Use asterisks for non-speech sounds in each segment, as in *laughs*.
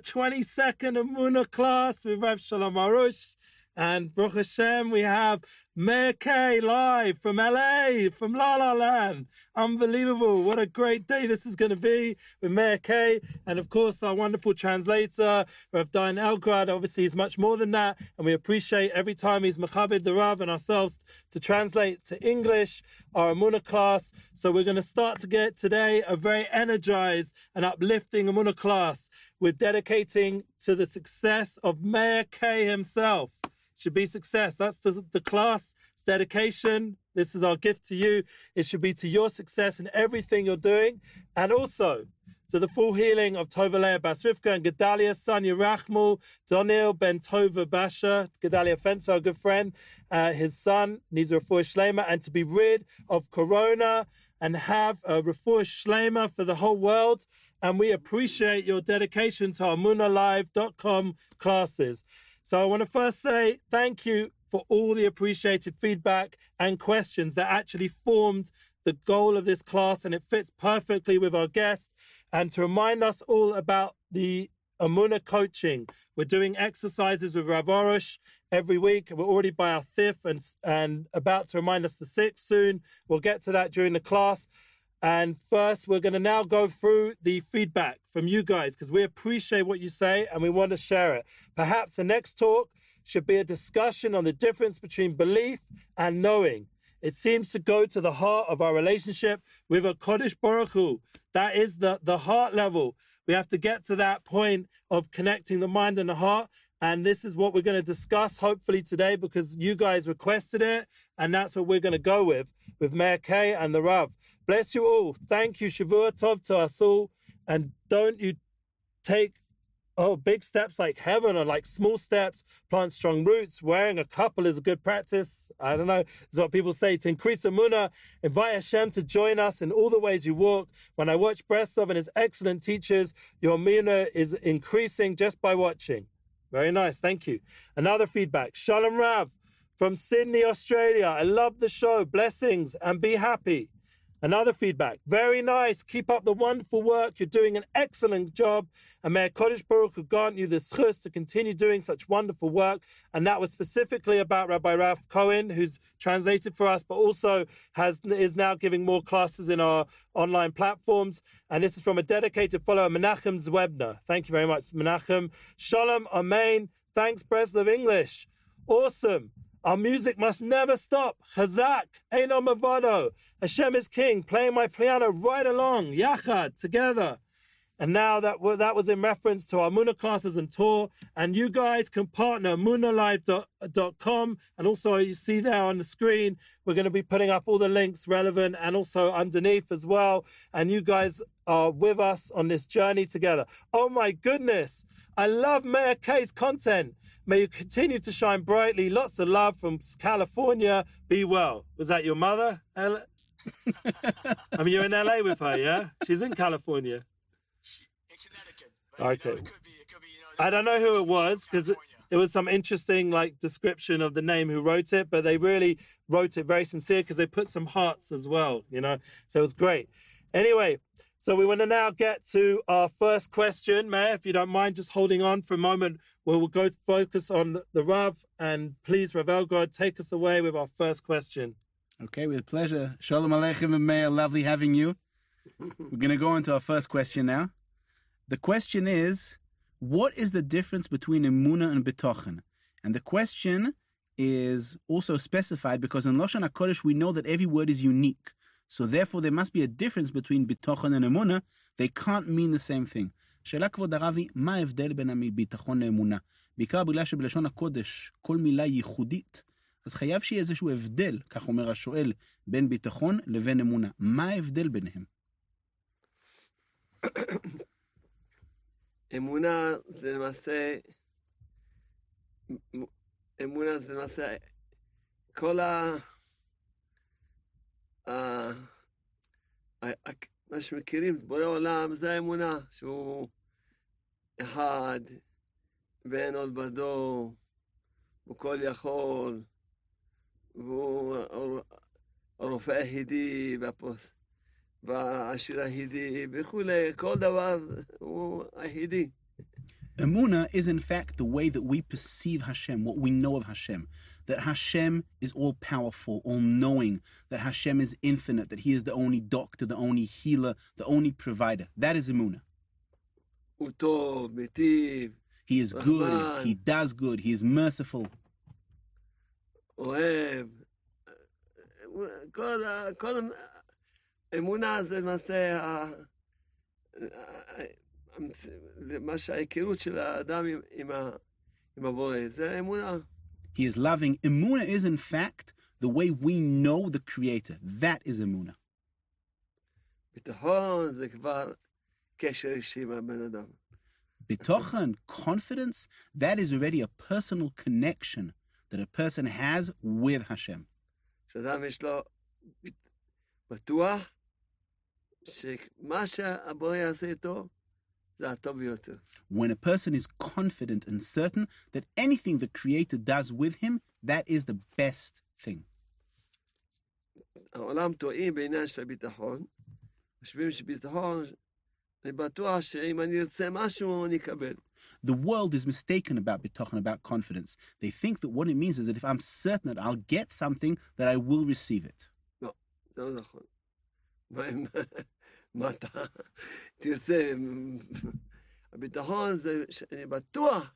Welcome to our 22nd Amuna class with Rav Shalom Arush. And Baruch Hashem, we have Meir Kay live from LA, from La La Land. Unbelievable. What a great day this is going to be with Meir Kay. And of course, our wonderful translator, Rav Dayan Elgrad. Obviously, he's much more than that. And we appreciate every time he's Machabed the Rav and ourselves to translate to English, our Amuna class. So we're going to start to get today a very energized and uplifting Amuna class. We're dedicating to the success of Meir Kay himself should be success. That's the, the class. It's dedication. This is our gift to you. It should be to your success in everything you're doing. And also to the full healing of Tovalea Basrivka and Gedalia Sanya Rachmul, Donil Ben Tova Basha, Gedalia Fencer, our good friend. Uh, his son a refuah shlema and to be rid of corona and have a refuah shlema for the whole world. And we appreciate your dedication to our munalive.com classes. So I want to first say thank you for all the appreciated feedback and questions that actually formed the goal of this class and it fits perfectly with our guest. And to remind us all about the Amuna coaching, we're doing exercises with Rav every week. We're already by our fifth and, and about to remind us the sixth soon. We'll get to that during the class. And first, we're going to now go through the feedback from you guys because we appreciate what you say and we want to share it. Perhaps the next talk should be a discussion on the difference between belief and knowing. It seems to go to the heart of our relationship with a Kadosh Baruch Hu. That is the, the heart level. We have to get to that point of connecting the mind and the heart. And this is what we're going to discuss hopefully today because you guys requested it. And that's what we're going to go with, with Meir Kay and the Rav. Bless you all. Thank you. Shavua Tov to us all. And don't you take oh big steps like heaven or like small steps. Plant strong roots. Wearing a couple is a good practice. I don't know. Is what people say to increase amuna invite hashem to join us in all the ways you walk. When i watch Breslov and his excellent teachers your amuna is increasing just by watching. Very nice. Thank you. Another feedback. Shalom rav from sydney australia i love the show blessings and be happy Another feedback. Very nice. Keep up the wonderful work. You're doing an excellent job. And may Kadosh Baruch Hu grant you the schus to continue doing such wonderful work. And that was specifically about Rabbi Ralph Cohen, who's translated for us, but also has is now giving more classes in our online platforms. And this is from a dedicated follower, Menachem Zwebner. Thank you very much, Menachem. Shalom, Amen. Thanks, Breslov English. Awesome. Our music must never stop. Chazak, Eino Mavado. Hashem is king. Playing my piano right along. Yachad, together. And now that that was in reference to our Muna classes and tour. And you guys can partner munalive.com. And also, you see there on the screen, we're going to be putting up all the links relevant and also underneath as well. And you guys are with us on this journey together. Oh my goodness. I love Meir Kay's content. May you continue to shine brightly. Lots of love from California. Be well. Was that your mother? *laughs* I mean, you're in LA with her, yeah? She's in California. In Connecticut. Okay. I don't know who it was because there was some interesting like description of the name who wrote it, but they really wrote it very sincere because they put some hearts as well, you know. So it was great. Anyway, so we want to now get to our first question, Meir. If you don't mind, just holding on for a moment, we will go focus on the Rav, and please, Rav Elgrod, take us away with our first question. Okay, with pleasure. Shalom Aleichem and Meir, lovely having you. *laughs* We're going to go into our first question now. The question is, what is the difference between emuna and bitachon? And the question is also specified because in Lashon HaKodesh we know that every word is unique. So therefore there must be a difference between betochen and emuna. They can't mean the same thing. שאלה כבוד הרבי, מה ההבדל בין הביטחון לאמונה? בעיקר בגלל שבלשון הקודש כל מילה ייחודית, אז חייב שיהיה איזשהו הבדל, כך אומר השואל, בין ביטחון לבין אמונה. מה ההבדל ביניהם? אמונה זה למעשה, אמונה זה למעשה כל ה... ה... מה שמכירים, בורא עולם, זה האמונה, שהוא אחד, ואין עוד בדו, הוא כל יכול, והוא הרופא היחידי, והפוס... והשיר היהודי וכולי, כל דבר הוא היהודי. Emuna is in fact the way that we perceive Hashem, what we know of Hashem. That Hashem is all powerful, all knowing, that Hashem is infinite, that He is the only doctor, the only healer, the only provider. That is Emuna. הוא טוב, מיטיב, He is good, Rahman. He does good, He is merciful, אוהב. כל, ה- כל האמונה זה למעשה ה- ה- המצ- מה שההיכרות של האדם עם, עם, ה- עם הבורא, זה אמונה. He is loving. Emuna is in fact the way we know the Creator. That is Emuna. ביטחון זה כבר קשר אישי עם הבן אדם. Bitochen, confidence, that is already a personal connection that a person has with Hashem. שאדם יש לו ביט- בטוח שמה שהבורא יעשה איתו זה הטוב ביותר. When a person is confident and certain that anything the Creator does with him, that is the best thing. העולם טועים בעניין של הביטחון, חושבים שביטחון, אני בטוח שאם אני ארצה משהו, אני אקבל. The world is mistaken about bitochen, about confidence. They think that what it means is that if I'm certain that I'll get something, that I will receive it. זה לא נכון. *laughs* מה, אם- מה אתה תרצה? הביטחון זה שאני בטוח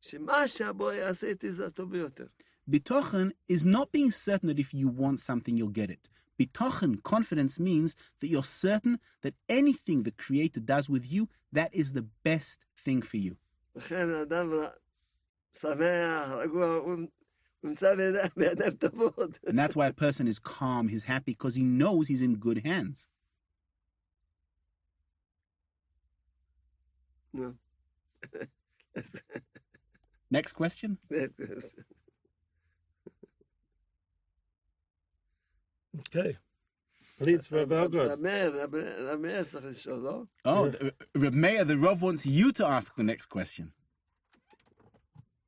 שמה שהבורא יעשה איתי זה הטוב ביותר. Bitochen is not being certain that if you want something, you'll get it. Bitochen, confidence, means that you're certain that anything the Creator does with you, that is the best thing for you. *laughs* לכן האדם ר- שמח, רגוע, הוא הוא נמצא בידיים- בידיים טובות. And that's why a person is calm, he's happy, because he knows he's in good hands. No. Next question. Next question. Okay. Please, Rav Elgrod. Oh, Rav Meir, the Rav wants you to ask the next question.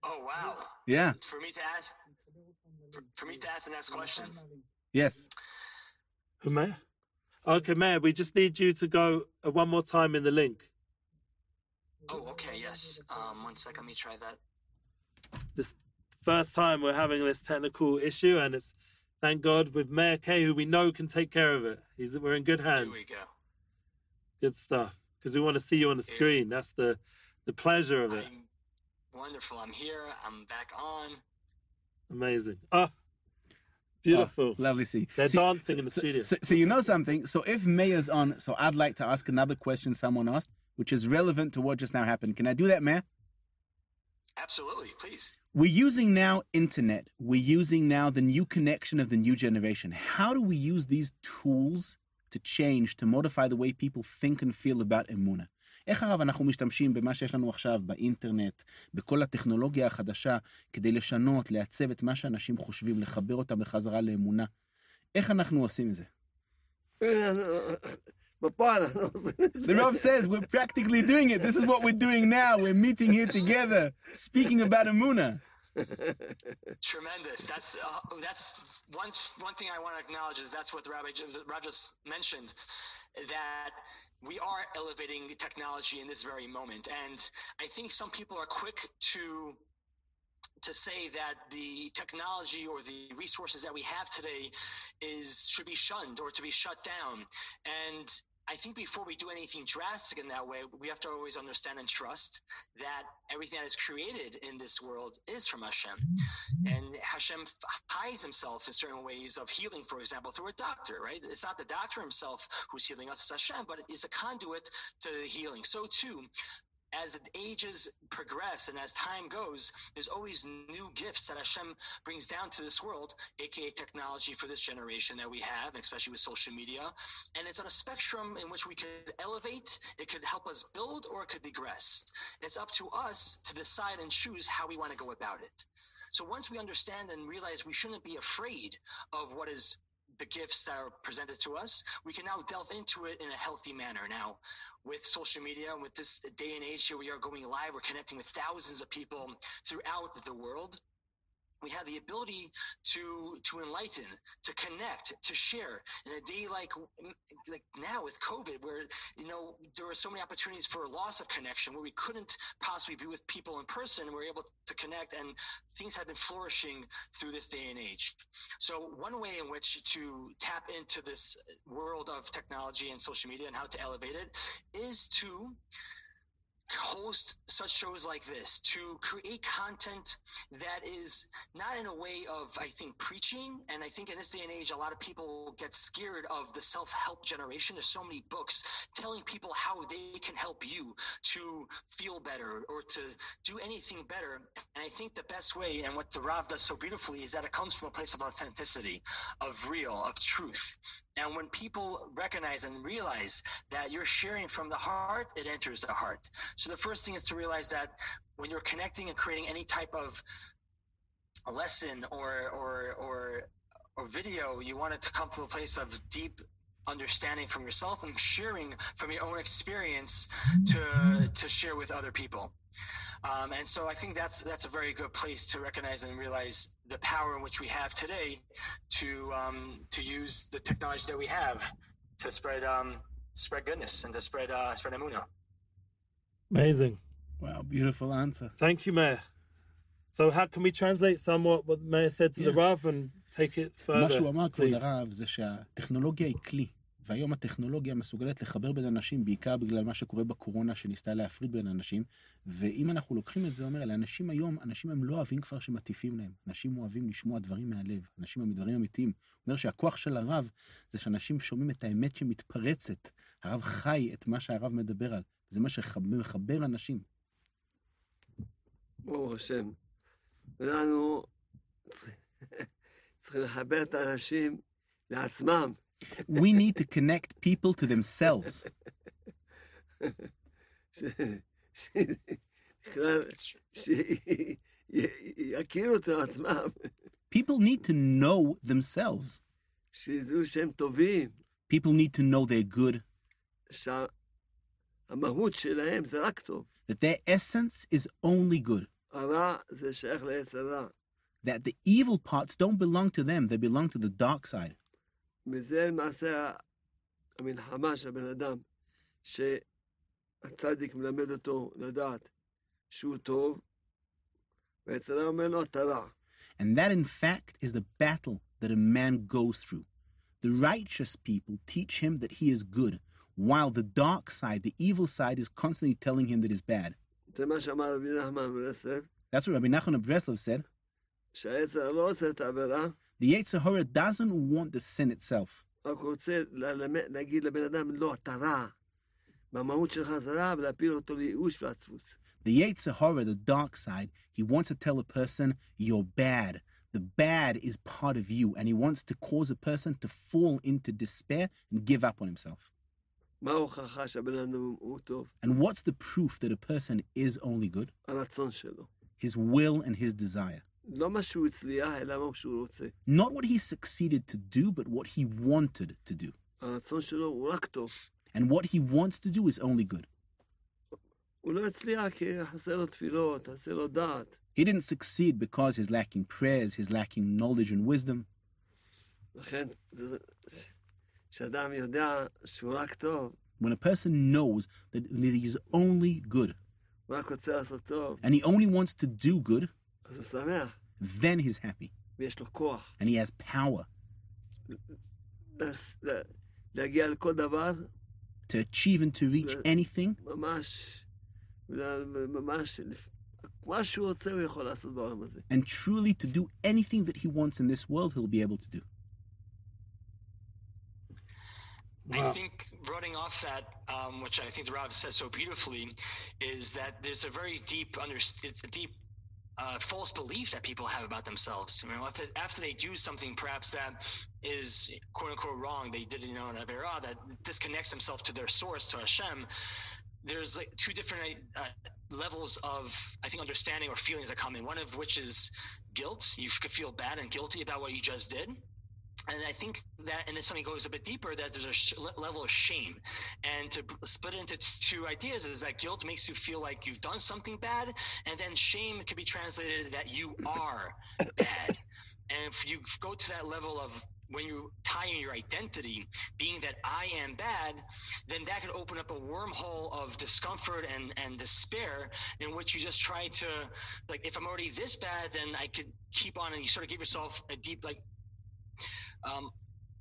Oh, wow. Yeah. For me to ask, for, for me to ask the next question. Yes. Meir? Okay, Meir, we just need you to go uh, one more time in the link. Oh, okay, yes. Um, one second, let me try that. This first time we're having this technical issue, and it's thank God with Meir Kay, who we know can take care of it. He's we're in good hands. Here hands. we go. Good stuff. Because we want to see you on the screen. That's the the pleasure of it. I'm wonderful. I'm here. I'm back on. Amazing. Ah, beautiful. Oh, lovely see. They're See- dancing so- in the so- studio. So, so you know something. So if Meir's on, so I'd like to ask another question someone asked, which is relevant to what just now happened. Can I do that, Mayor? Absolutely, please. We're using now internet. We're using now the new connection of the new generation. How do we use these tools to change, to modify the way people think and feel about אמונה? איך הרב אנחנו משתמשים במה שיש לנו עכשיו, באינטרנט, בכל הטכנולוגיה החדשה, כדי לשנות, לעצב את מה שאנשים חושבים, לחבר אותם בחזרה לאמונה? איך אנחנו עושים את זה? the Rav says we're practically doing it. This is what we're doing now. We're meeting here together, speaking about Amuna. Tremendous. That's uh, that's one one thing I want to acknowledge is that's what the Rabbi Rav just mentioned that we are elevating technology in this very moment, and I think some people are quick to to say that the technology or the resources that we have today is should be shunned or to be shut down, and I think before we do anything drastic in that way, we have to always understand and trust that everything that is created in this world is from Hashem. And Hashem hides himself in certain ways of healing, for example, through a doctor, right? It's not the doctor himself who's healing us, it's Hashem, but it's a conduit to the healing. So too, as the ages progress and as time goes, there's always new gifts that Hashem brings down to this world, aka technology for this generation that we have, especially with social media. And it's on a spectrum in which we could elevate, it could help us build, or it could digress. It's up to us to decide and choose how we want to go about it. So once we understand and realize we shouldn't be afraid of what is the gifts that are presented to us, we can now delve into it in a healthy manner. Now, with social media and with this day and age here, we are going live. We're connecting with thousands of people throughout the world. We have the ability to to enlighten, to connect, to share. In a day like like now with COVID, where you know there were so many opportunities for loss of connection, where we couldn't possibly be with people in person, we're able to connect, and things have been flourishing through this day and age. So one way in which to tap into this world of technology and social media and how to elevate it is to host such shows like this to create content that is not in a way of i think preaching. And i think in this day and age a lot of people get scared of the self-help generation. There's so many books telling people how they can help you to feel better or to do anything better. And i think the best way and what the rav does so beautifully is that it comes from a place of authenticity of real of truth. And when people recognize and realize that you're sharing from the heart, it enters the heart. So the first thing is to realize that when you're connecting and creating any type of lesson or or or or video, you want it to come from a place of deep understanding from yourself and sharing from your own experience to to share with other people. Um, and so I think that's that's a very good place to recognize and realize the power in which we have today to um, to use the technology that we have to spread um, spread goodness and to spread uh, spread emunah. Amazing. Wow, beautiful answer. Thank you, Meir. So how can we translate somewhat what the mayor said to yeah. the Rav and take it further? מה שהוא אמר, כבוד הרב, זה שהטכנולוגיה היא כלי. והיום הטכנולוגיה מסוגלת לחבר בין אנשים, בעיקר בגלל מה שקורה בקורונה, שניסתה להפריד בין אנשים. ואם אנחנו לוקחים את זה, אומר, לאנשים היום, אנשים הם לא אוהבים כבר שמטיפים להם. אנשים אוהבים לשמוע דברים מהלב, אנשים הם דברים אמיתיים. אומר שהכוח של הרב זה שאנשים שומעים את האמת שמתפרצת. הרב חי את מה שהרב מדבר על. זה מה שמחבר אנשים. ברוך השם. אנחנו צריכים- צריכים לחבר את האנשים לעצמם. We need to connect people to themselves. ש- ש- בכלל, שיכירו את עצמם, People need to know themselves. שידעו שהם טובים, People need to know they're good, שהמהות שלהם זה רק טוב. that their essence is only good, הרע זה שייך לעץ הרע. that the evil parts don't belong to them, they belong to the dark side. מזה למעשה המלחמה של הבן אדם, שהצדיק מלמד אותו לדעת שהוא טוב, ועץ הרע אומר לו, אתה רע. And that, in fact, is the battle that a man goes through. The righteous people teach him that he is good, while the dark side, the evil side, is constantly telling him that it's bad. That's what Rabbi Nachman of Breslov said. The Yetzer Hara doesn't want the sin itself. The Yetzer Hara, the dark side, he wants to tell a person, you're bad. The bad is part of you, and he wants to cause a person to fall into despair and give up on himself. And what's the proof that a person is only good? His will and his desire. Not what he succeeded to do, but what he wanted to do. And what he wants to do is only good. He didn't succeed because he's lacking prayers, he's lacking knowledge and wisdom. When a person knows that he is only good, and he only wants to do good, then he's happy. And he has power to achieve and to reach anything. And truly to do anything that he wants in this world, he'll be able to do. I think running off that, um, which I think the Rav says so beautifully, is that there's a very deep under it's a deep uh, false belief that people have about themselves. You know, after, after they do something perhaps that is quote unquote wrong, they did it you know an avera that disconnects themselves to their source to Hashem. There's like two different uh, levels of I think understanding or feelings that come in. One of which is guilt. You could feel bad and guilty about what you just did and I think that, and then something goes a bit deeper, that there's a sh- level of shame. And to split it into two ideas is that guilt makes you feel like you've done something bad, and then shame could be translated that you are bad. And if you go to that level of when you tie in your identity, being that I am bad, then that could open up a wormhole of discomfort and, and despair in which you just try to, like, if I'm already this bad, then I could keep on, and you sort of give yourself a deep, like, um,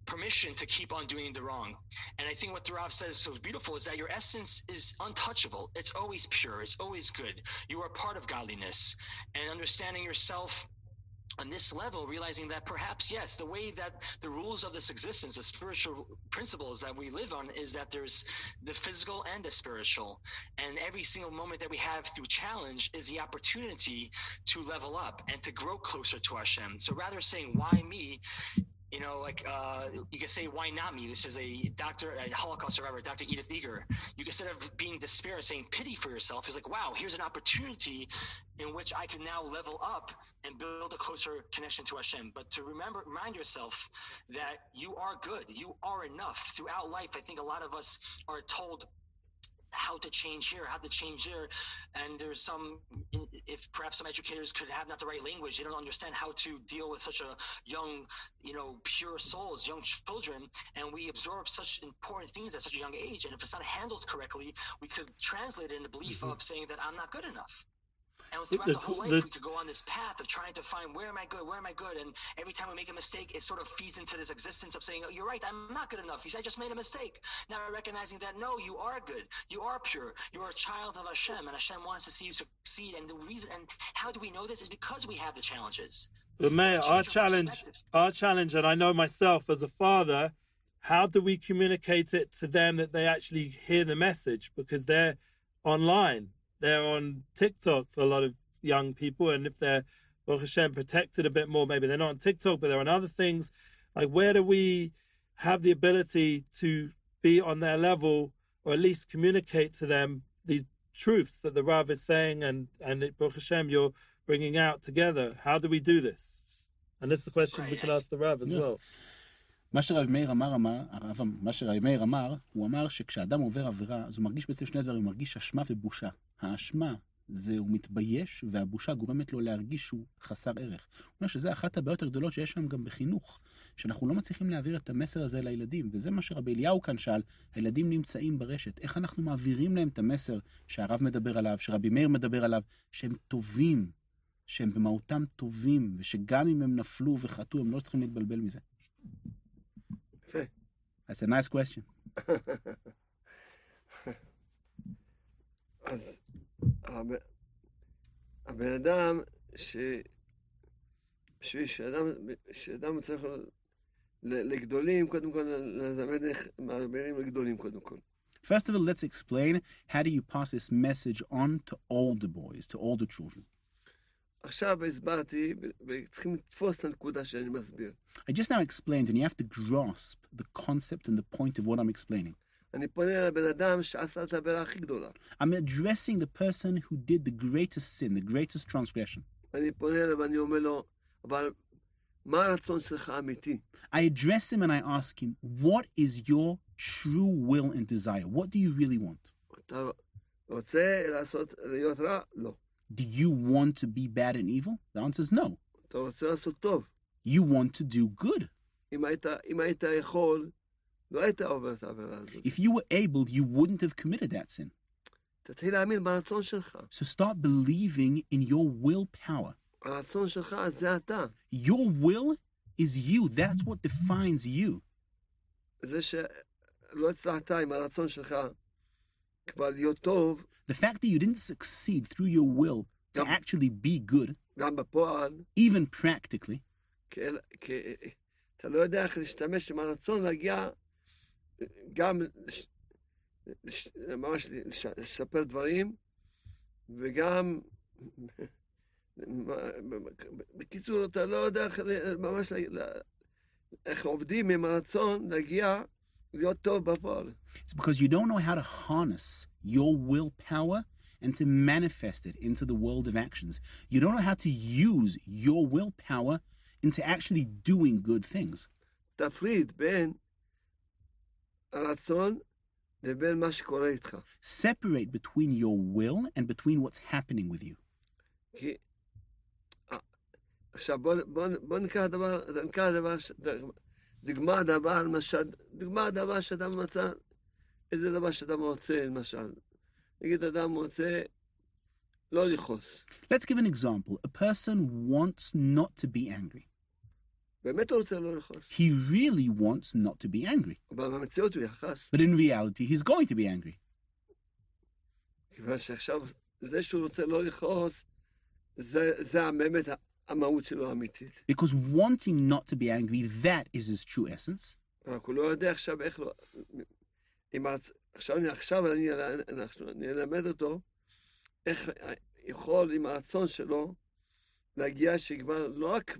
permission to keep on doing the wrong. And I think what the Rav says so beautiful is that your essence is untouchable. It's always pure. It's always good. You are part of godliness. And understanding yourself on this level, realizing that perhaps, yes, the way that the rules of this existence, the spiritual principles that we live on, is that there's the physical and the spiritual. And every single moment that we have through challenge is the opportunity to level up and to grow closer to Hashem. So rather saying, why me? You know, like uh, you can say, "Why not me?" This is a doctor, a Holocaust survivor, Dr. Edith Eger. You instead of being despair, saying pity for yourself, is like, "Wow, here's an opportunity in which I can now level up and build a closer connection to Hashem." But to remember, remind yourself that you are good, you are enough. Throughout life, I think a lot of us are told how to change here, how to change there. And there's some, if perhaps some educators could have not the right language, they don't understand how to deal with such a young, you know, pure souls, young children. And we absorb such important things at such a young age. And if it's not handled correctly, we could translate it in the belief mm-hmm. of saying that I'm not good enough. And throughout The- the, whole life, the- we could go on this path of trying to find where am I good, where am I good, and every time we make a mistake, it sort of feeds into this existence of saying, oh, "You're right, I'm not good enough." You said I just made a mistake. Now recognizing that no, you are good, you are pure, you are a child of Hashem, and Hashem wants to see you succeed. And the reason, and how do we know this, is because we have the challenges. But Meir, our challenge, our challenge, and I know myself as a father, how do we communicate it to them that they actually hear the message because they're online, they're on TikTok for a lot of young people, and if they're Baruch Hashem protected a bit more, maybe they're not on TikTok, but they're on other things. Like, where do we have the ability to be on their level, or at least communicate to them these truths that the Rav is saying, and and it, Baruch Hashem, you're bringing out together? How do we do this? And this is the question we Right. can ask the Rav as Yes. well. מה שרב מאיר אמר, אמר, הרב, מה שרב מאיר אמר, הוא אמר שכשאדם עובר עבירה, אז הוא מרגיש בעצם שני דברים, הוא מרגיש אשמה ובושה. האשמה זה הוא מתבייש, והבושה גורמת לו להרגיש שהוא חסר ערך. הוא אומר שזה אחת הבעיות הגדולות שיש שם גם בחינוך, שאנחנו לא מצליחים להעביר את המסר הזה לילדים, וזה מה שרבי אליהו כאן שאל, הילדים נמצאים ברשת, איך אנחנו מעבירים להם את המסר שהרב מדבר עליו, שרבי מאיר מדבר עליו, שהם טובים, שהם במהותם טובים, ושגם אם הם נפלו וחטאו, הם לא צריכים להתבלבל מזה. יפה. That's a nice question. *laughs* אז הבן, הבן אדם, ש... בשביל שאדם, שאדם צריך ל- לגדולים, קודם כל לזמן איך מעבירים לגדולים קודם כל. First of all, let's explain how do you pass this message on to older boys, to older children. עכשיו הסברתי, ו- וצריכים לתפוס את הנקודה שאני מסביר. I just now explained, and you have to grasp the concept and the point of what I'm explaining. I'm addressing the person who did the greatest sin, the greatest transgression. I address him and I ask him, what is your true will and desire? What do you really want? Do you want to be bad and evil? The answer is no. You want to do good. אם היית, אם היית יכול, לא היית עובר את העבירה הזאת. If you were able, you wouldn't have committed that sin. תתחיל להאמין ברצון שלך. So start believing in your willpower. הרצון שלך זה אתה. Your will is you. That's what defines you. זה שלא הצלחת עם הרצון שלך כבר להיות טוב, The fact that you didn't succeed through your will to Yep. actually be good, גם בפועל, even practically, כי, כי אתה לא יודע איך להשתמש עם הרצון להגיע גם לש, לש, ממש לש, לשפר דברים, וגם, בקיצור, אתה לא יודע איך, ל- ממש ל- ל- איך עובדים עם הרצון להגיע להיות טוב בפועל. it's because you don't know how to harness your willpower and to manifest it into the world of actions. You don't know how to use your willpower into actually doing good things. תפריד בין Separate between your will and between what's happening with you. כי... אה, עכשיו בוא, בוא, בוא ניקח דבר, ניקח דבר, ש- דוגמה דבר, למשל, דוגמה דבר שאדם מצא, איזה דבר שאדם רוצה, למשל. נגיד אדם רוצה לא לכעוס. Let's give an example. A person wants not to be angry. He really wants not to be angry. אבל במציאות הוא יחס. But in reality, he's going to be angry. כיוון שעכשיו, זה שהוא רוצה לא לכעוס, זה, זה באמת המהות שלו האמיתית. Because wanting not to be angry, that is his true essence. רק הוא לא יודע עכשיו איך לא... אם הרצ... עכשיו, אני, עכשיו אני, אנחנו, אני אלמד אותו איך יכול עם הרצון שלו להגיע שכבר לא רק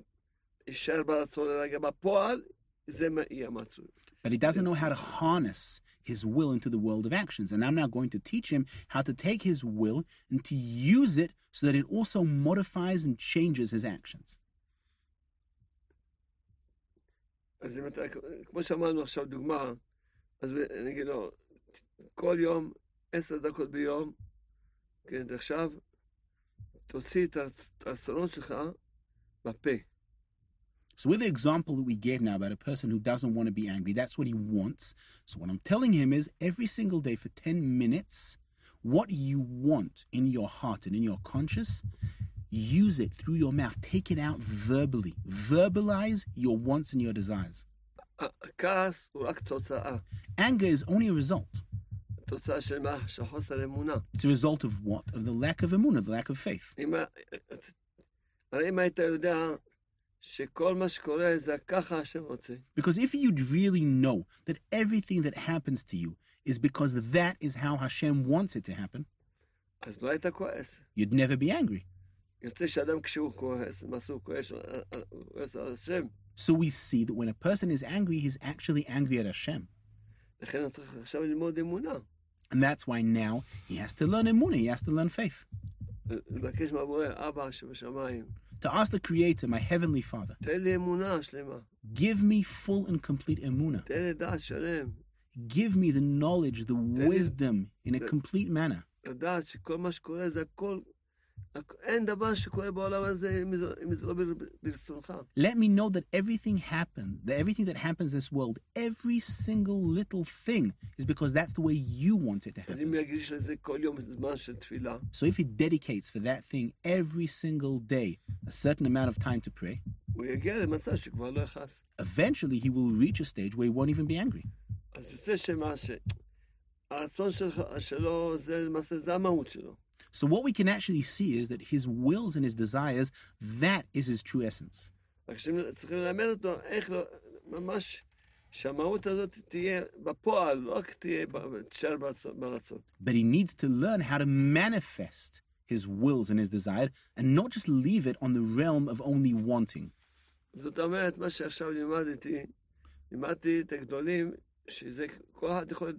But he doesn't know how to harness his will into the world of actions. And I'm now going to teach him how to take his will and to use it so that it also modifies and changes his actions. אז אם אתה, כמו שאמרנו עכשיו, דוגמה, אז אני אגיד לו, כל יום, עשר דקות ביום, כן, עכשיו, תוציא את האסונות שלך בפה. So, with the example that we gave now about a person who doesn't want to be angry, that's what he wants. So, what I'm telling him is every single day for 10 minutes, what you want in your heart and in your conscious, use it through your mouth. Take it out verbally. Verbalize your wants and your desires. Anger is only a result. It's a result of what? Of the lack of emuna, the lack of faith. Because if you'd really know that everything that happens to you is because that is how Hashem wants it to happen, you'd never be angry. So we see that when a person is angry, he's actually angry at Hashem. And that's why now he has to learn emunah, he has to learn faith to ask the Creator, my Heavenly Father, give me full and complete emunah. Give me the knowledge, the wisdom in a complete manner. Let me know that everything happened, that everything that happens in this world, every single little thing is because that's the way you want it to אז אם happen. יקדיש לזה כל יום זמן של תפילה, So if he dedicates for that thing every single day a certain amount of time to pray, הוא יגיע למצב שכבר לא יכעס. eventually he will reach a stage where he won't even be angry. אז יוצא שמה ש... הרצון שלך, שלו, זה למעשה, זה המהות שלו. So what we can actually see is that his wills and his desires, that is his true essence. רק שצריכים ללמד אותו איך לא, ממש, שהמהות הזאת תהיה בפועל, לא רק תהיה, ב- תישאר ברצון. ברצון. But he needs to learn how to manifest his wills and his desire and not just leave it on the realm of only wanting. זאת אומרת, מה שעכשיו לימדתי, לימדתי את הגדולים, שזה כל אחד יכול,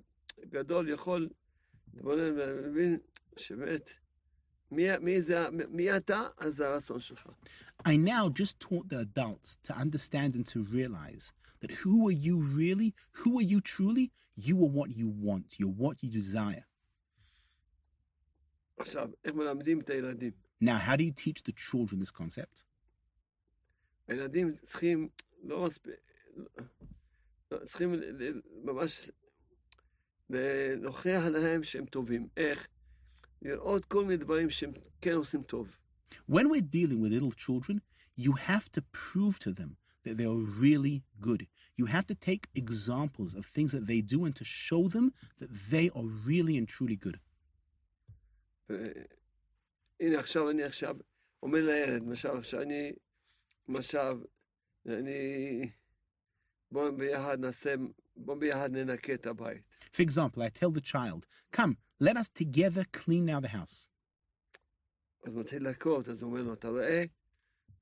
גדול יכול להתבונן ולהבין שבאמת, I now just taught the adults to understand and to realize that who are you really? Who are you truly? You are what you want. You're what you desire. עכשיו, איך מלמדים את הילדים? Now, how do you teach the children this concept? הילדים צריכים לא מספיק, לא, צריכים ל- ל- ממש להוכיח להם שהם טובים. איך? לראות כל מיני דברים שהם כן עושים טוב. When we're dealing with little children, you have to prove to them that they are really good. You have to take examples of things that they do and to show them that they are really and truly good. ו- הנה עכשיו אני עכשיו אומר לילד, למשל, שאני, למשל, אני, בואו ביחד נעשה, בואו ביחד ננקה את הבית. For example, I tell the child, Come, let us together clean now the house. אז הוא מתחיל להכות, אז הוא אומר לו, אתה רואה?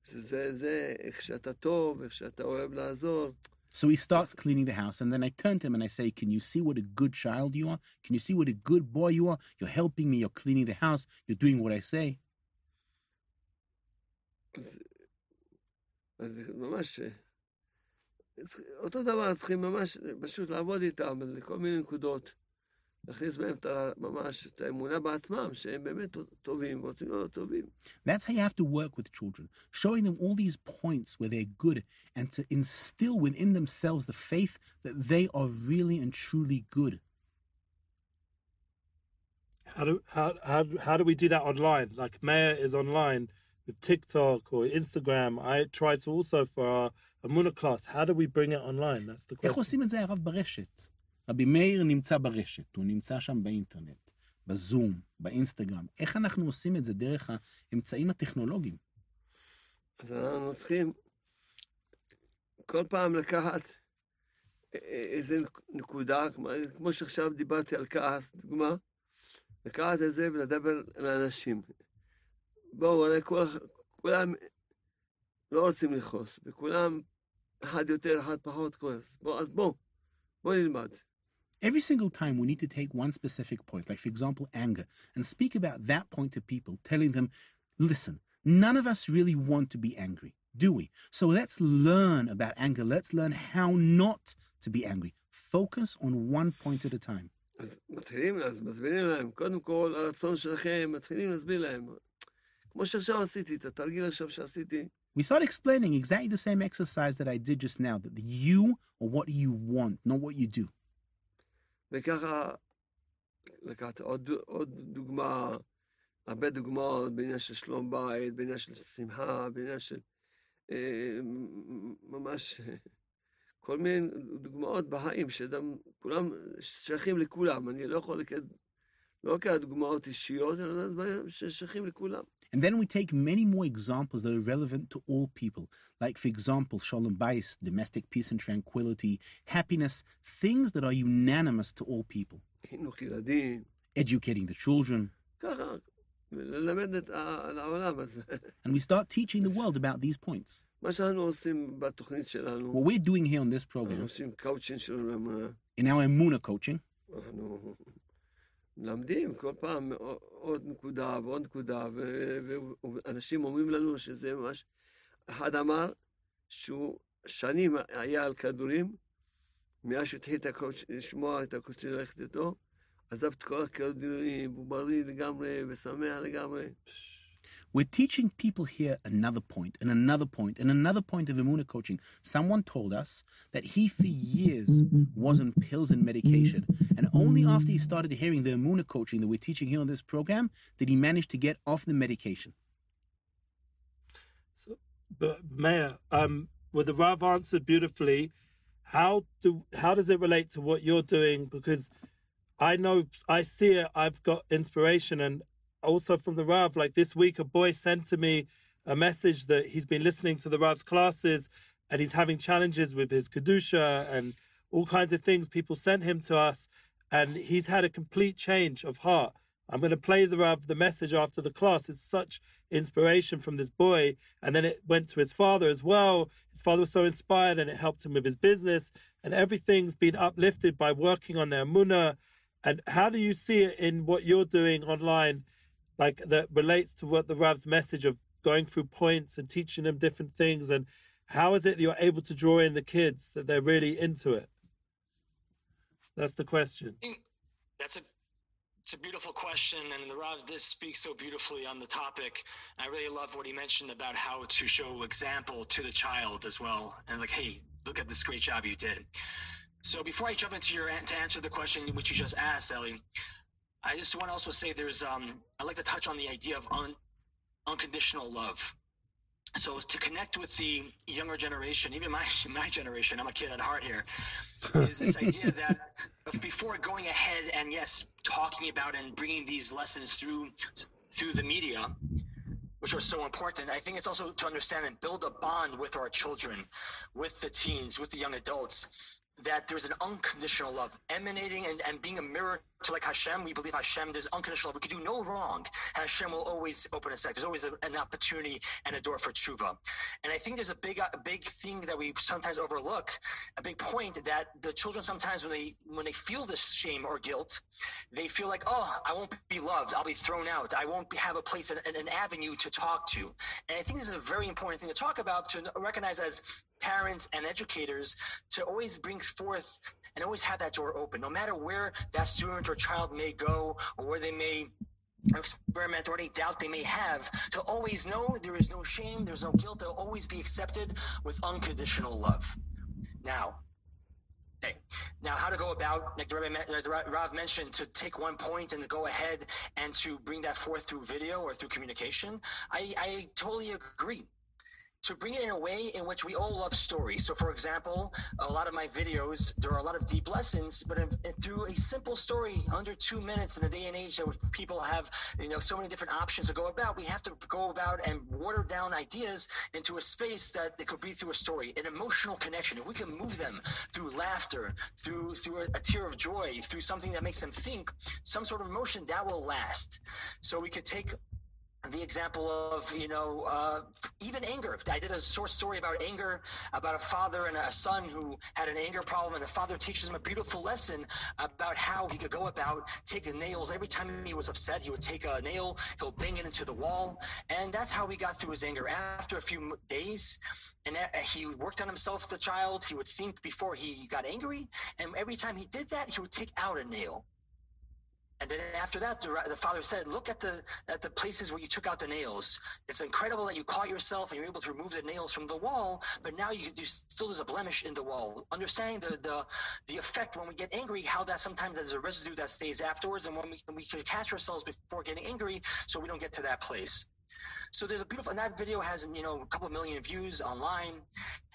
שזה, זה, איך שאתה טוב, איך שאתה אוהב לעזור. So he starts cleaning the house, and then I turn to him and I say, Can you see what a good child you are? Can you see what a good boy you are? You're helping me, you're cleaning the house, you're doing what I say. אז, אז ממש, אותו דבר, צריכים ממש פשוט לעבוד איתם לכל מיני נקודות. להכניס בהם את ממש את האמונה בעצמם, שהם באמת טובים ורוצים להיות טובים. That's how you have to work with children, showing them all these points where they're good, and to instill within themselves the faith that they are really and truly good. How do, how, how, how do we do that online? Like Meir is online with TikTok or Instagram. I try to also for our Amuna class. How do we bring it online? That's the question. רבי מאיר נמצא ברשת, הוא נמצא שם באינטרנט, בזום, באינסטגרם. איך אנחנו עושים את זה דרך האמצעים הטכנולוגיים? אז אנחנו צריכים כל פעם לקחת איזה נק- נקודה, כמו- שעכשיו דיברתי על כעס, דוגמה, לקחת את זה ולדבר לאנשים. בואו, הרי כל, כולם לא רוצים לכעוס, וכולם, אחד יותר, אחד פחות כועס. בואו, אז בואו, בואו נלמד. Every single time we need to take one specific point, like for example, anger, and speak about that point to people, telling them, listen, none of us really want to be angry, do we? So let's learn about anger. Let's learn how not to be angry. Focus on one point at a time. אז מתחילים, אז מסבירים להם, קודם כל, הרצון שלכם, מתחילים להסביר להם. כמו שעכשיו עשיתי, את התרגיל עכשיו שעשיתי, We start explaining exactly the same exercise that I did just now that the you or what you want, not what you do. וככה לקחת עוד, עוד דוגמה, הרבה דוגמאות בעניין של שלום בית, בעניין של שמחה, בעניין של אה, ממש כל מיני דוגמאות בחיים, שגם כולם שייכים לכולם. אני לא יכול לקחת, לא לקחת דוגמאות אישיות, אלא דברים ששייכים לכולם. And then we take many more examples that are relevant to all people, like, for example, shalom bayis, domestic peace and tranquility, happiness, things that are unanimous to all people. Educating the children. and we start teaching the world about these points. What we're doing here on this program, in our Emuna coaching, מלמדים כל פעם עוד נקודה ועוד נקודה, ואנשים אומרים לנו שזה ממש... אחד אמר שהוא שנים היה על כדורים, מאז שהתחיל לשמוע את הקודש ללכת איתו, עזב את כל הכדורים, הוא בריא לגמרי ושמח לגמרי. We're teaching people here another point and another point and another point of Imuna coaching. Someone told us that he, for years, was on pills and medication. And only after he started hearing the Imuna coaching that we're teaching here on this program did he manage to get off the medication. So, but Meir, um, well, the Rav answered beautifully. How do how does it relate to what you're doing? Because I know I see it. I've got inspiration, and also from the Rav. Like this week, a boy sent to me a message that he's been listening to the Rav's classes, and he's having challenges with his kedusha and all kinds of things. People sent him to us, and he's had a complete change of heart. I'm going to play the Rav the message after the class. It's such inspiration from this boy, and then it went to his father as well. His father was so inspired, and it helped him with his business, and everything's been uplifted by working on their munah. And how do you see it in what you're doing online, like that relates to what the Rav's message of going through points and teaching them different things, and how is it that you're able to draw in the kids that they're really into it? That's the question. Mm, that's a it's a beautiful question, and the Rav this speaks so beautifully on the topic. I really love what he mentioned about how to show example to the child as well, and like, hey, look at this great job you did. So before I jump into your to answer the question which you just asked, Ellie, I just want to also say there's um I'd like to touch on the idea of un, unconditional love. So to connect with the younger generation, even my *laughs* my generation, I'm a kid at heart here, is this idea *laughs* that before going ahead and yes, talking about and bringing these lessons through through the media, which are so important. I think it's also to understand and build a bond with our children, with the teens, with the young adults, that there's an unconditional love emanating and, and being a mirror to like Hashem, we believe Hashem, there's unconditional. We can do no wrong. Hashem will always open a sect. There's always a, an opportunity and a door for tshuva. And I think there's a big, a big thing that we sometimes overlook, a big point that the children sometimes when they when they feel this shame or guilt, they feel like, oh, I won't be loved. I'll be thrown out. I won't have a place, an, an avenue to talk to. And I think this is a very important thing to talk about to recognize as parents and educators to always bring forth and always have that door open, no matter where that student or child may go or where they may experiment or any doubt they may have, to always know there is no shame, there's no guilt, they'll always be accepted with unconditional love. Now, Okay. Now, how to go about, like Rav mentioned, to take one point and to go ahead and to bring that forth through video or through communication. I, I totally agree to bring it in a way in which we all love stories. So, for example, a lot of my videos, there are a lot of deep lessons, but through a simple story, under two minutes in the day and age that people have, you know, so many different options to go about, we have to go about and water down ideas into a space that it could be through a story, an emotional connection. If we can move them through laughter, through through a, a tear of joy, through something that makes them think, some sort of emotion that will last. So we could take the example of you know uh, even anger. I did a short story about anger about a father and a son who had an anger problem and the father teaches him a beautiful lesson about how he could go about taking nails. Every time he was upset he would take a nail he'll bang it into the wall and that's how he got through his anger. After a few days and he worked on himself the child he would think before he got angry and every time he did that he would take out a nail and then after that, the, the, father said, "Look at the at the places where you took out the nails. It's incredible that you caught yourself and you're able to remove the nails from the wall, but now you, you still there's a blemish in the wall. Understanding the, the the effect when we get angry, how that sometimes there's a residue that stays afterwards, and when we we can catch ourselves before getting angry, so we don't get to that place." So there's a beautiful, and that video has, you know, a couple million views online.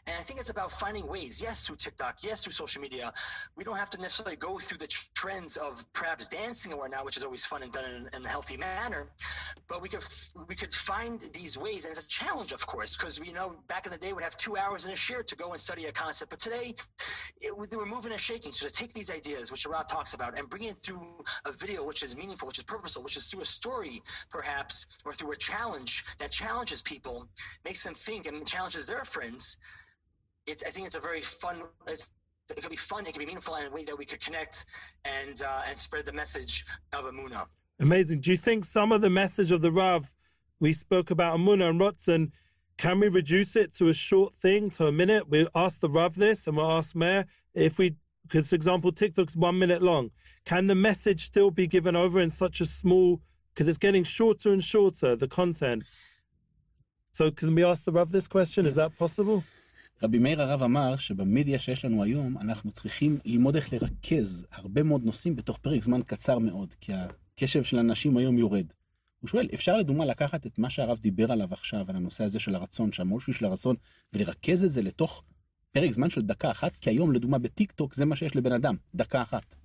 And I think it's about finding ways, yes, through TikTok, yes, through social media. We don't have to necessarily go through the trends of perhaps dancing or now, which is always fun and done in, in, a healthy manner. But we could we could find these ways, and it's a challenge, of course, because we know back in the day we'd have two hours in a shiur to go and study a concept. But today, it, we're moving and shaking. So to take these ideas, which Rav talks about, and bring it through a video which is meaningful, which is purposeful, which is through a story, perhaps, or through a challenge that challenges people, makes them think, and challenges their friends it, I think it's a very fun. it could be fun. It could be meaningful in a way that we could connect and uh, and spread the message of Emunah. Amazing. Do you think some of the message of the Rav we spoke about Emunah and Rotzen, can we reduce it to a short thing, to a minute? We ask the Rav this, and we'll ask Meir if we, because for example, TikTok's one minute long. Can the message still be given over in such a small? Because it's getting shorter and shorter the content. So can we ask the Rav this question? Is that possible? רבי מאיר הרב אמר שבמדיה שיש לנו היום, אנחנו צריכים ללמוד איך לרכז הרבה מאוד נושאים בתוך פרק זמן קצר מאוד, כי הקשב של אנשים היום יורד. הוא שואל, אפשר לדוגמה לקחת את מה שהרב דיבר עליו עכשיו, על הנושא הזה של הרצון, שהמולשי של הרצון, ולרכז את זה לתוך פרק זמן של דקה אחת, כי היום, לדוגמה, בטיק טוק זה מה שיש לבן אדם, דקה אחת.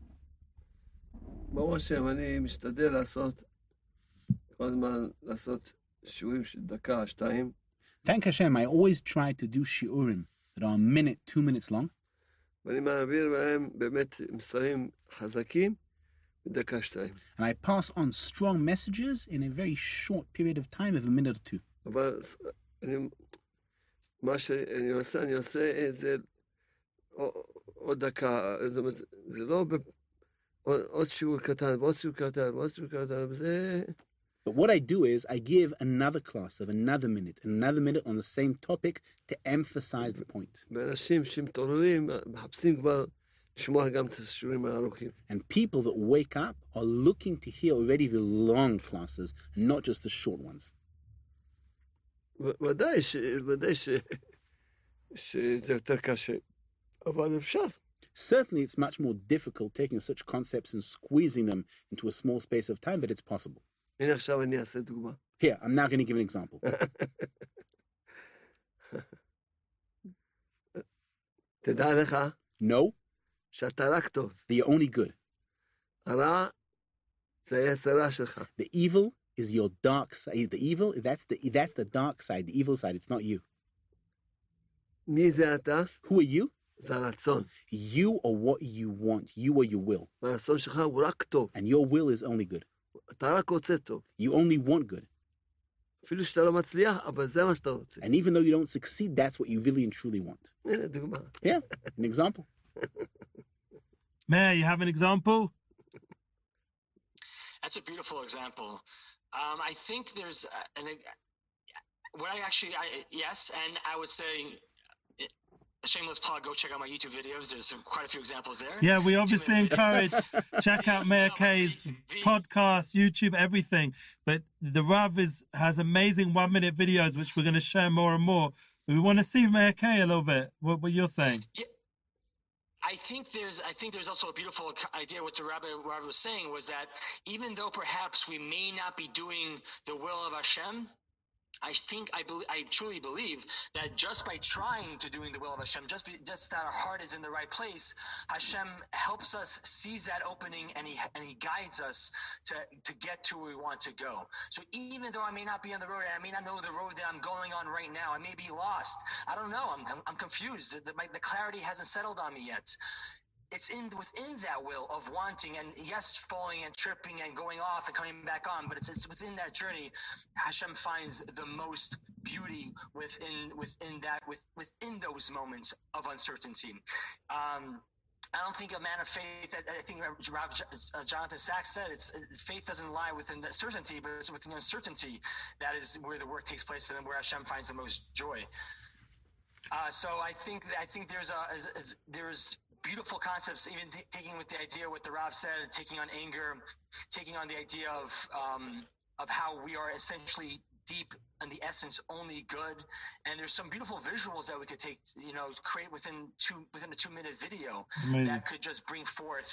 ברוך השם, אני משתדל לעשות, כל הזמן לעשות שיעורים של דקה, שתיים. Thank Hashem, I always try to do shiurim that are a minute, two minutes long. And I pass on strong messages in a very short period of time of a minute or two. מה שאני עושה, אני עושה את זה עוד דקה, זאת אומרת, זה לא עוד שיעור קטן ועוד שיעור קטן ועוד שיעור קטן, וזה... but what I do is I give another class of another minute, another minute on the same topic to emphasize the point. And people that wake up are looking to hear already the long classes and not just the short ones. Certainly, it's much more difficult taking such concepts and squeezing them into a small space of time, but it's possible. הנה עכשיו אני אעשה דוגמה. Here, I'm now going to give an example. *laughs* תדע לך No, שאתה רק טוב. that you're only good. הרע זה היצרה שלך. The evil is your dark side. The evil, that's the that's the dark side, the evil side. It's not you. מי זה אתה? Who are you? זה הרצון. You are what you want. You are your will. והרצון שלך הוא רק טוב. And your will is only good. אתה רק רוצה טוב. You only want good. אפילו שאתה לא מצליח, אבל זה מה שאתה רוצה. And even though you don't succeed, that's what you really and truly want. הנה דוגמה. Yeah, an example. *laughs* Mayor, you have an example? That's a beautiful example. Um, I think there's uh, an, what I actually, I, yes, and I would say, uh, a shameless plug, go check out my YouTube videos. There's some, quite a few examples there. Yeah, we obviously encourage check out Meir *laughs* Kay's podcast, YouTube, everything. But the Rav is has amazing one minute videos which we're going to share more and more. We want to see Meir Kay a little bit. What, what you're saying? I think there's I think there's also a beautiful idea what the rabbi, rabbi was saying was that even though perhaps we may not be doing the will of Hashem, I think I believe I truly believe that just by trying to doing the will of Hashem, just be, just that our heart is in the right place, Hashem helps us seize that opening and he and he guides us to to get to where we want to go. So even though I may not be on the road, I may not know the road that I'm going on right now, I may be lost. I don't know. I'm I'm, I'm confused. The, the, my, the clarity hasn't settled on me yet it's in within that will of wanting and yes falling and tripping and going off and coming back on but it's, it's within that journey hashem finds the most beauty within within that with, within those moments of uncertainty um, I don't think a man of faith. I think Rav uh, Jonathan Sacks said it's faith doesn't lie within the certainty, but it's within the uncertainty that is where the work takes place, and where Hashem finds the most joy. Uh, so I think I think there's a there's beautiful concepts, even t- taking with the idea what the Rav said, taking on anger, taking on the idea of um, of how we are essentially deep in the essence only good. And there's some beautiful visuals that we could take you know create within two within a two minute video Amazing. that could just bring forth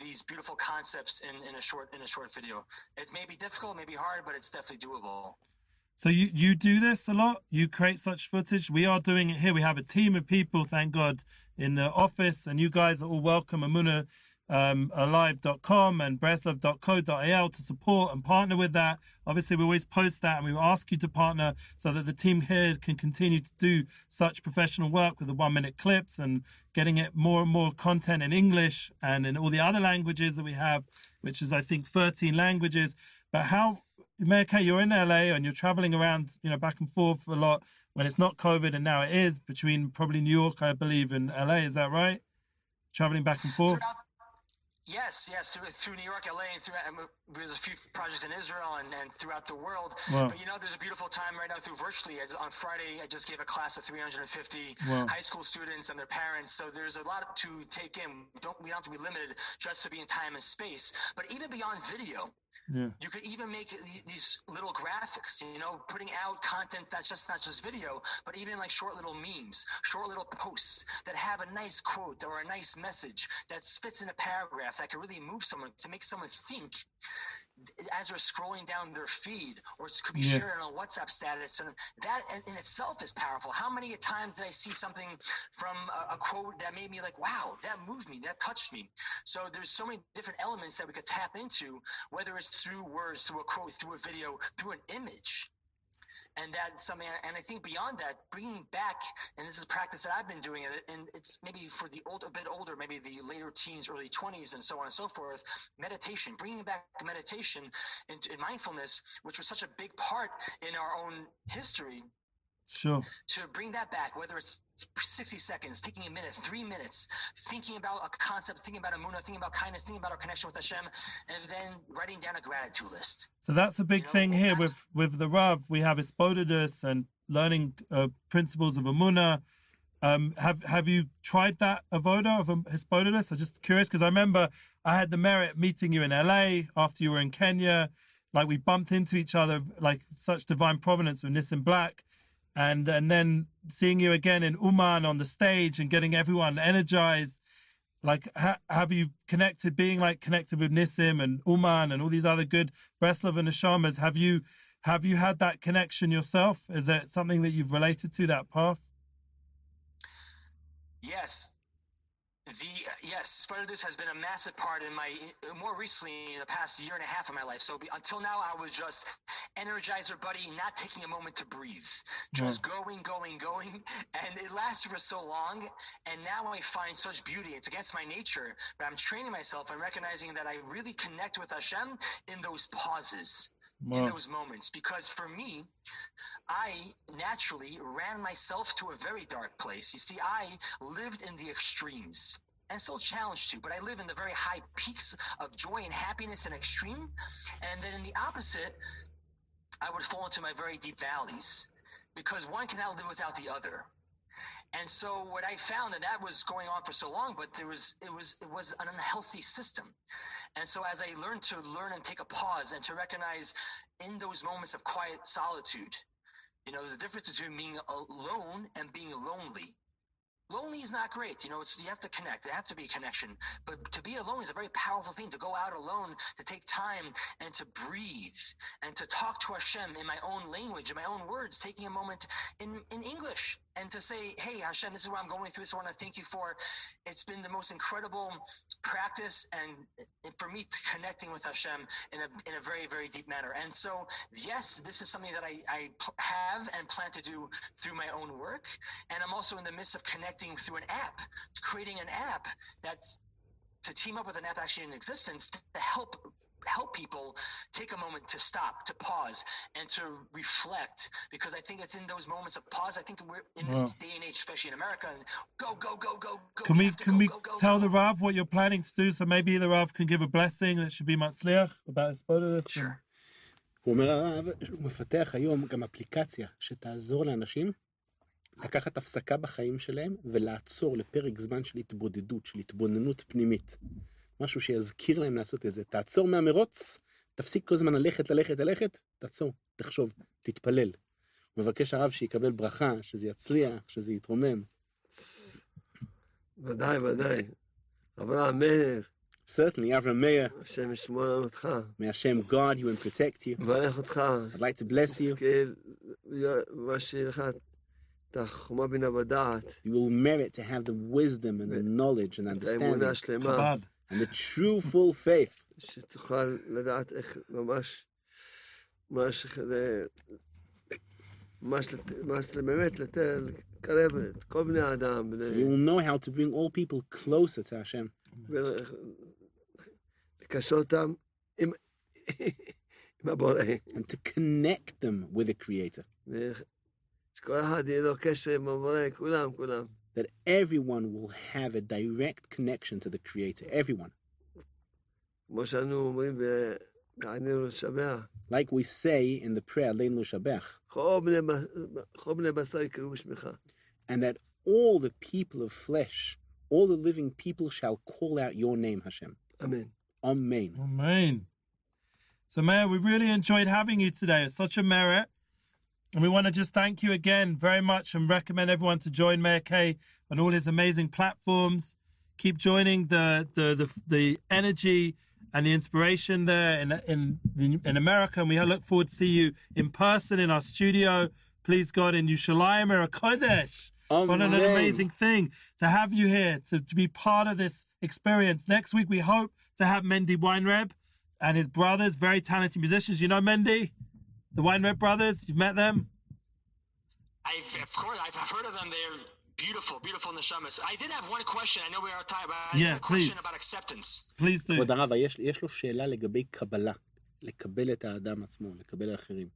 these beautiful concepts in, in a short in a short video. It may be difficult maybe hard but it's definitely doable So you you do this a lot. You create such footage. We are doing it here. We have a team of people, thank God, in the office, and you guys are all welcome. Emunah um, alive.com and breslov.co.il to support and partner with that. Obviously, we always post that and we ask you to partner so that the team here can continue to do such professional work with the one minute clips and getting it more and more content in English and in all the other languages that we have, which is, I think, 13 languages. But how, America, you're in LA and you're traveling around, you know, back and forth a lot when it's not COVID and now it is between probably New York, I believe, and LA. Is that right? Traveling back and forth. Yes, yes, through, through New York, LA, and through and there's a few projects in Israel and, and throughout the world. Wow. But you know, there's a beautiful time right now through virtually. I, on Friday, I just gave a class of 350 Wow. high school students and their parents. So there's a lot to take in. We don't we don't have to be limited just to be in time and space. But even beyond video, Yeah. you could even make these little graphics, you know, putting out content that's just not just video, but even like short little memes, short little posts that have a nice quote or a nice message that fits in a paragraph that could really move someone to make someone think as they're scrolling down their feed or it could be Yeah. shared on a WhatsApp status. And that in, itself is powerful. How many times did I see something from a, a quote that made me like, wow, that moved me, that touched me. So there's so many different elements that we could tap into, whether it's through words, through a quote, through a video, through an image. And that's something, and I think beyond that, bringing back, and this is practice that I've been doing, and it's maybe for the old, a bit older, maybe the later teens, early 20s, and so on and so forth, meditation, bringing back meditation and, and mindfulness, which was such a big part in our own history, Sure. to bring that back, whether it's 60 seconds, taking a minute, three minutes, thinking about a concept, thinking about Emunah, thinking about kindness, thinking about our connection with Hashem, and then writing down a gratitude list. So that's a big You know, thing here with with the Rav. We have Hisbodedus and learning uh, principles of Emunah. Um, have have you tried that avoda of um, Hisbodedus? I'm just curious because I remember I had the merit meeting you in LA after you were in Kenya. Like we bumped into each other like such divine providence with Nissim Black, and and then seeing you again in Uman on the stage and getting everyone energized. Like, ha- have you connected, being like connected with Nissim and Uman and all these other good Breslov and Neshamas? Have you have you had that connection yourself? Is it something that you've related to that path? Yes. The uh, yes, Hisbodedus has been a massive part in my uh, more recently in the past year and a half of my life. So be, until now, I was just energizer buddy, not taking a moment to breathe, just mm. going, going, going, and it lasted for so long. And now I find such beauty. It's against my nature, but I'm training myself and recognizing that I really connect with Hashem in those pauses. In those moments, because for me, I naturally ran myself to a very dark place. You see, I lived in the extremes and still challenged to, but I live in the very high peaks of joy and happiness and extreme. And then in the opposite, I would fall into my very deep valleys because one cannot live without the other. And so what I found that that was going on for so long, but there was it was it was an unhealthy system. And so as I learned to learn and take a pause and to recognize in those moments of quiet solitude, you know, there's a difference between being alone and being lonely. Lonely is not great. You know, it's, you have to connect. There have to be a connection. But to be alone is a very powerful thing. To go out alone, to take time and to breathe and to talk to Hashem in my own language, in my own words, taking a moment in, in English and to say, hey, Hashem, this is what I'm going through. Is I want to thank you for. It's been the most incredible practice and, and for me connecting with Hashem in a, in a very, very deep manner. And so, yes, this is something that I, I have and plan to do through my own work. And I'm also in the midst of connecting through an app, creating an app that's to team up with an app actually in existence to help help people take a moment to stop, to pause, and to reflect. Because I think it's in those moments of pause. I think we're in this Wow. day and age, especially in America, and go, go, go, go, go. Can we have to can go, we go, go, tell go. the Rav what you're planning to do? So maybe the Rav can give a blessing that should be Matzliach about Spartacus. Sure. הוא אומר הרב שהוא מפתח היום גם אפליקציה שתעזור לאנשים לקחת הפסקה בחיים שלהם ולעצור לפרק זמן של התבודדות, של התבוננות פנימית. משהו שיזכיר להם לעשות את זה. תעצור מהמרוץ, תפסיק כל הזמן ללכת, ללכת, ללכת, תעצור, תחשוב, תתפלל. מבקש הרב שיקבל ברכה, שזה יצליח, שזה יתרומם. ודאי, ודאי. אברהם מאיר, Certainly, Avram Meir, השם ישמור על אותך. may Hashem guard you and protect you. מברך אותך. I'd like to bless you. מה שיהיה לך את החוכמה בינה בדעת, You will merit to have the wisdom and the knowledge and את האמונה understanding השלמה, Chabad. and the true full faith שתוכל לדעת איך ממש, ממש, ל- ממש, לת- ממש באמת לתת, לקרב את כל בני האדם, בני- You will know how to bring all people closer to Hashem ולקשר אותם עם, עם הבורא. and to connect them with the Creator. ושכל אחד יהיה לו קשר עם הבורא, כולם, כולם. that everyone will have a direct connection to the Creator. Everyone. Like we say in the prayer, Lein And that all the people of flesh, all the living people shall call out your name, Hashem. Amen. Amen. Amen. So, Meir, we really enjoyed having you today. It's such a merit. And we want to just thank you again very much and recommend everyone to join Meir Kay on all his amazing platforms. Keep joining the the the, the energy and the inspiration there in in in America. And we look forward to see you in person in our studio. Please God in Yerushalayim or Kodesh. What an amazing thing to have you here to, to be part of this experience. Next week we hope to have Mendy Weinreb and his brothers, very talented musicians. You know Mendy, the Weinreb brothers. You've met them. I've, of course, I've heard of them. They're beautiful, beautiful neshamas. I did have one question. I know we are time, but I Yeah, have a question please. about acceptance. Please do. כבוד הרב, יש, יש לו שאלה לגבי קבלה. לקבל את האדם עצמו, לקבל אחרים.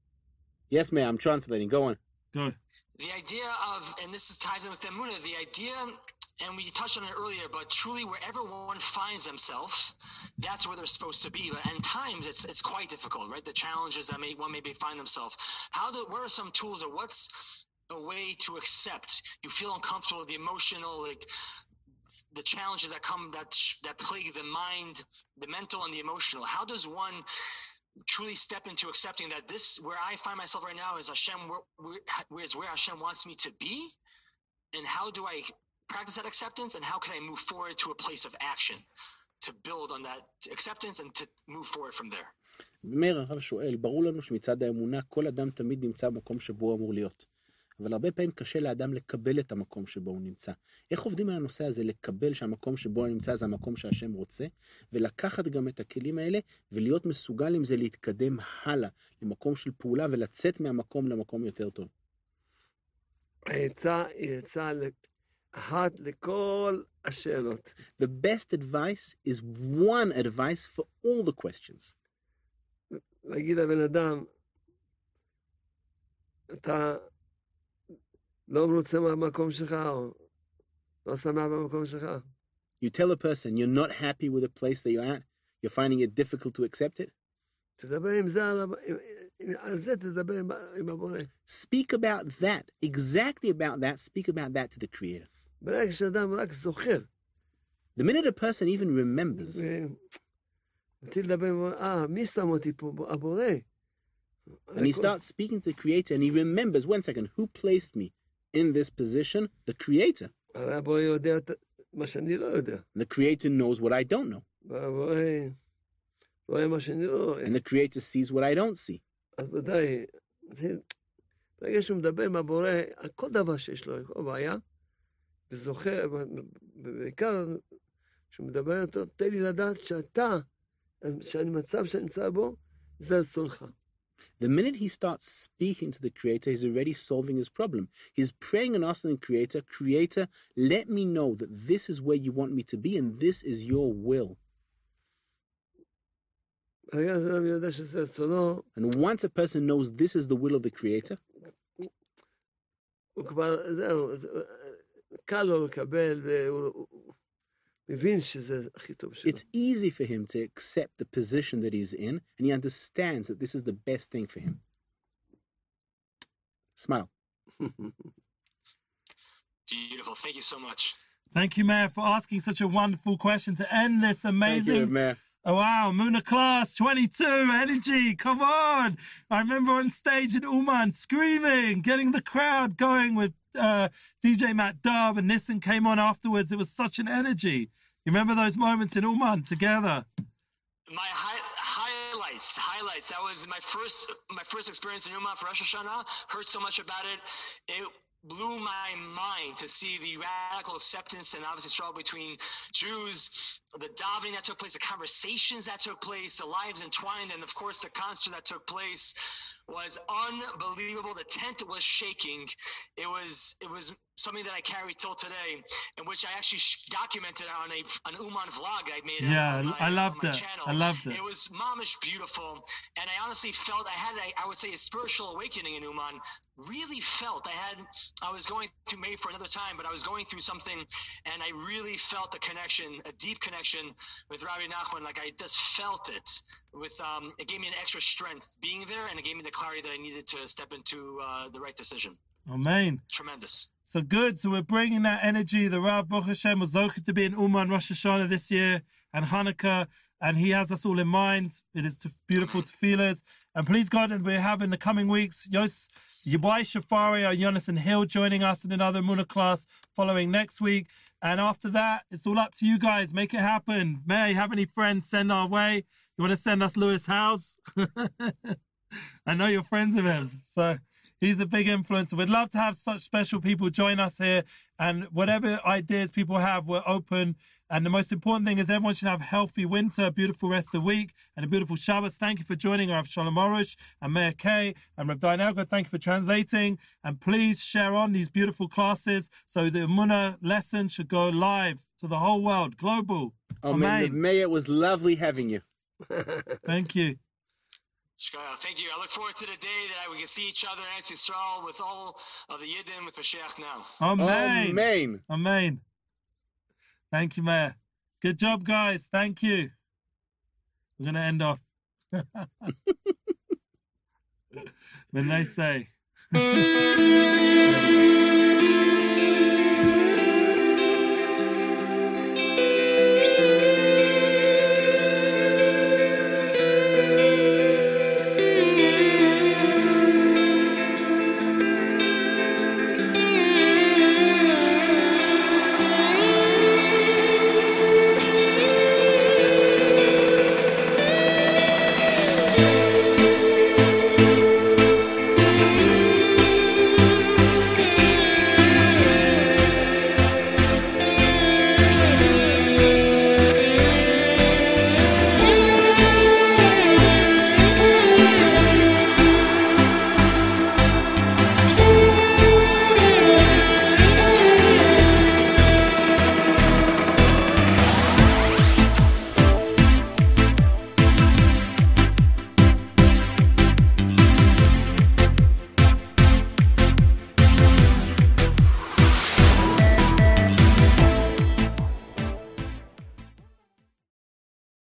Yes, ma'am, I'm translating. Go on. Go. The idea of, and this ties in with Emuna, the idea, and we touched on it earlier, but truly wherever one finds themselves, that's where they're supposed to be. But at times it's it's quite difficult, right? The challenges that may one may be find themselves. How do what are some tools or what's a way to accept? You feel uncomfortable, with the emotional, like the challenges that come that that plague the mind, the mental and the emotional. How does one truly step into accepting that this where I find myself right now is Hashem where, where is where Hashem wants me to be, and how do I practice that acceptance, and how can I move forward to a place of action to build on that acceptance and to move forward from there. מאיר הרב שואל, ברור לנו שמצד האמונה כל אדם תמיד נמצא במקום שבו הוא אמור להיות. אבל הרבה פעמים קשה לאדם לקבל את המקום שבו הוא נמצא. איך עובדים על הנושא הזה, לקבל שהמקום שבו אני נמצא זה המקום שהשם רוצה, ולקחת גם את הכלים האלה, ולהיות מסוגל עם זה להתקדם הלאה, למקום של פעולה, ולצאת מהמקום למקום יותר טוב. העצה היא עצה ל- אחת לכל השאלות. The best advice is one advice for all the questions. להגיד לבן אדם, אתה לא מרוצה מהמקום שלך, או לא שמח במקום שלך. You tell a person you're not happy with the place that you're at, you're finding it difficult to accept it. תדבר עם זה, על, ה- עם, עם, על זה תדבר עם, ה- עם הבורא. Speak about that, exactly about that, speak about that to the Creator. ברגע שאדם רק זוכר, The minute a person even remembers, ומתחיל לדבר עם הבורא, אה, מי שם אותי פה? הבורא. and he starts speaking to the Creator, and he remembers, one second, who placed me in this position? The Creator. הרי הבורא יודע את מה שאני לא יודע. And the Creator knows what I don't know, והבורא רואה מה שאני לא רואה. and the Creator sees what I don't see. אז ודאי, זה- ברגע שהוא מדבר עם הבורא על כל דבר שיש לו, כל בעיה, וזוכר, בעיקר כשהוא מדבר איתו, תן לי לדעת שאתה, שאני מצב שאני נמצא בו, זה רצונך. The minute he starts speaking to the Creator, he's already solving his problem. He's praying and asking the Creator, Creator, let me know that this is where you want me to be and this is your will. ברגע שזה אדם יודע שזה רצונו, And once a person knows this is the will of the Creator, קל לו לקבל, והוא מבין שזה הכי טוב שלו. It's easy for him to accept the position that he's in, and he understands that this is the best thing for him. Smile. *laughs* Beautiful. Thank you so much. Thank you, Meir, for asking such a wonderful question to end this amazing you, Oh wow, Emunah class 22 energy. Come on. I remember on stage in Uman screaming, getting the crowd going with uh, DJ Matt Dub and Nissim came on afterwards. It was such an energy. You remember those moments in Uman together? My hi- highlights, highlights. That was my first, my first experience in Uman for Rosh Hashanah. Heard so much about it. It blew my mind to see the radical acceptance and obviously struggle between Jews, the davening that took place, the conversations that took place, the lives entwined, and of course the concert that took place was unbelievable. The tent was shaking. It was it was something that I carry till today, in which I actually documented on a an Uman vlog I made. Yeah, my, I loved it. Channel. I loved it. It was momish beautiful, and I honestly felt I had a, I would say a spiritual awakening in Uman. Really felt I had I was going through May for another time, but I was going through something, and I really felt a connection, a deep connection with Rabbi Nachman. Like I just felt it. With um, it gave me an extra strength being there, and it gave me the clarity that I needed to step into uh, the right decision. Amen. Tremendous. So good. So we're bringing that energy. The Rav Baruch Hashem was to be in Uman Rosh Hashanah this year and Hanukkah, and he has us all in mind. It is beautiful to feel it. And please God, and we have in the coming weeks, Yos Yabai Shafari or Jonathan Hill joining us in another Emunah class following next week. And after that, it's all up to you guys. Make it happen. May have any friends send our way? You want to send us Lewis Howes? *laughs* I know you're friends with him. So he's a big influencer. We'd love to have such special people join us here. And whatever ideas people have, we're open. And the most important thing is everyone should have a healthy winter, a beautiful rest of the week, and a beautiful Shabbos. Thank you for joining Rav Shalom Arush and Meir Kay and Rav Dayan Thank you for translating. And please share on these beautiful classes so the Emunah lesson should go live to the whole world, global. Amen. Amen. Meir, it was lovely having you. *laughs* *laughs* Thank you. Thank you. I look forward to the day that we can see each other in Eretz Yisrael with all of the Yidden with Mashiach now. Amen. Amen. Amen. Thank you, Meir. Good job, guys. Thank you. We're going to end off. *laughs* when they say. *laughs*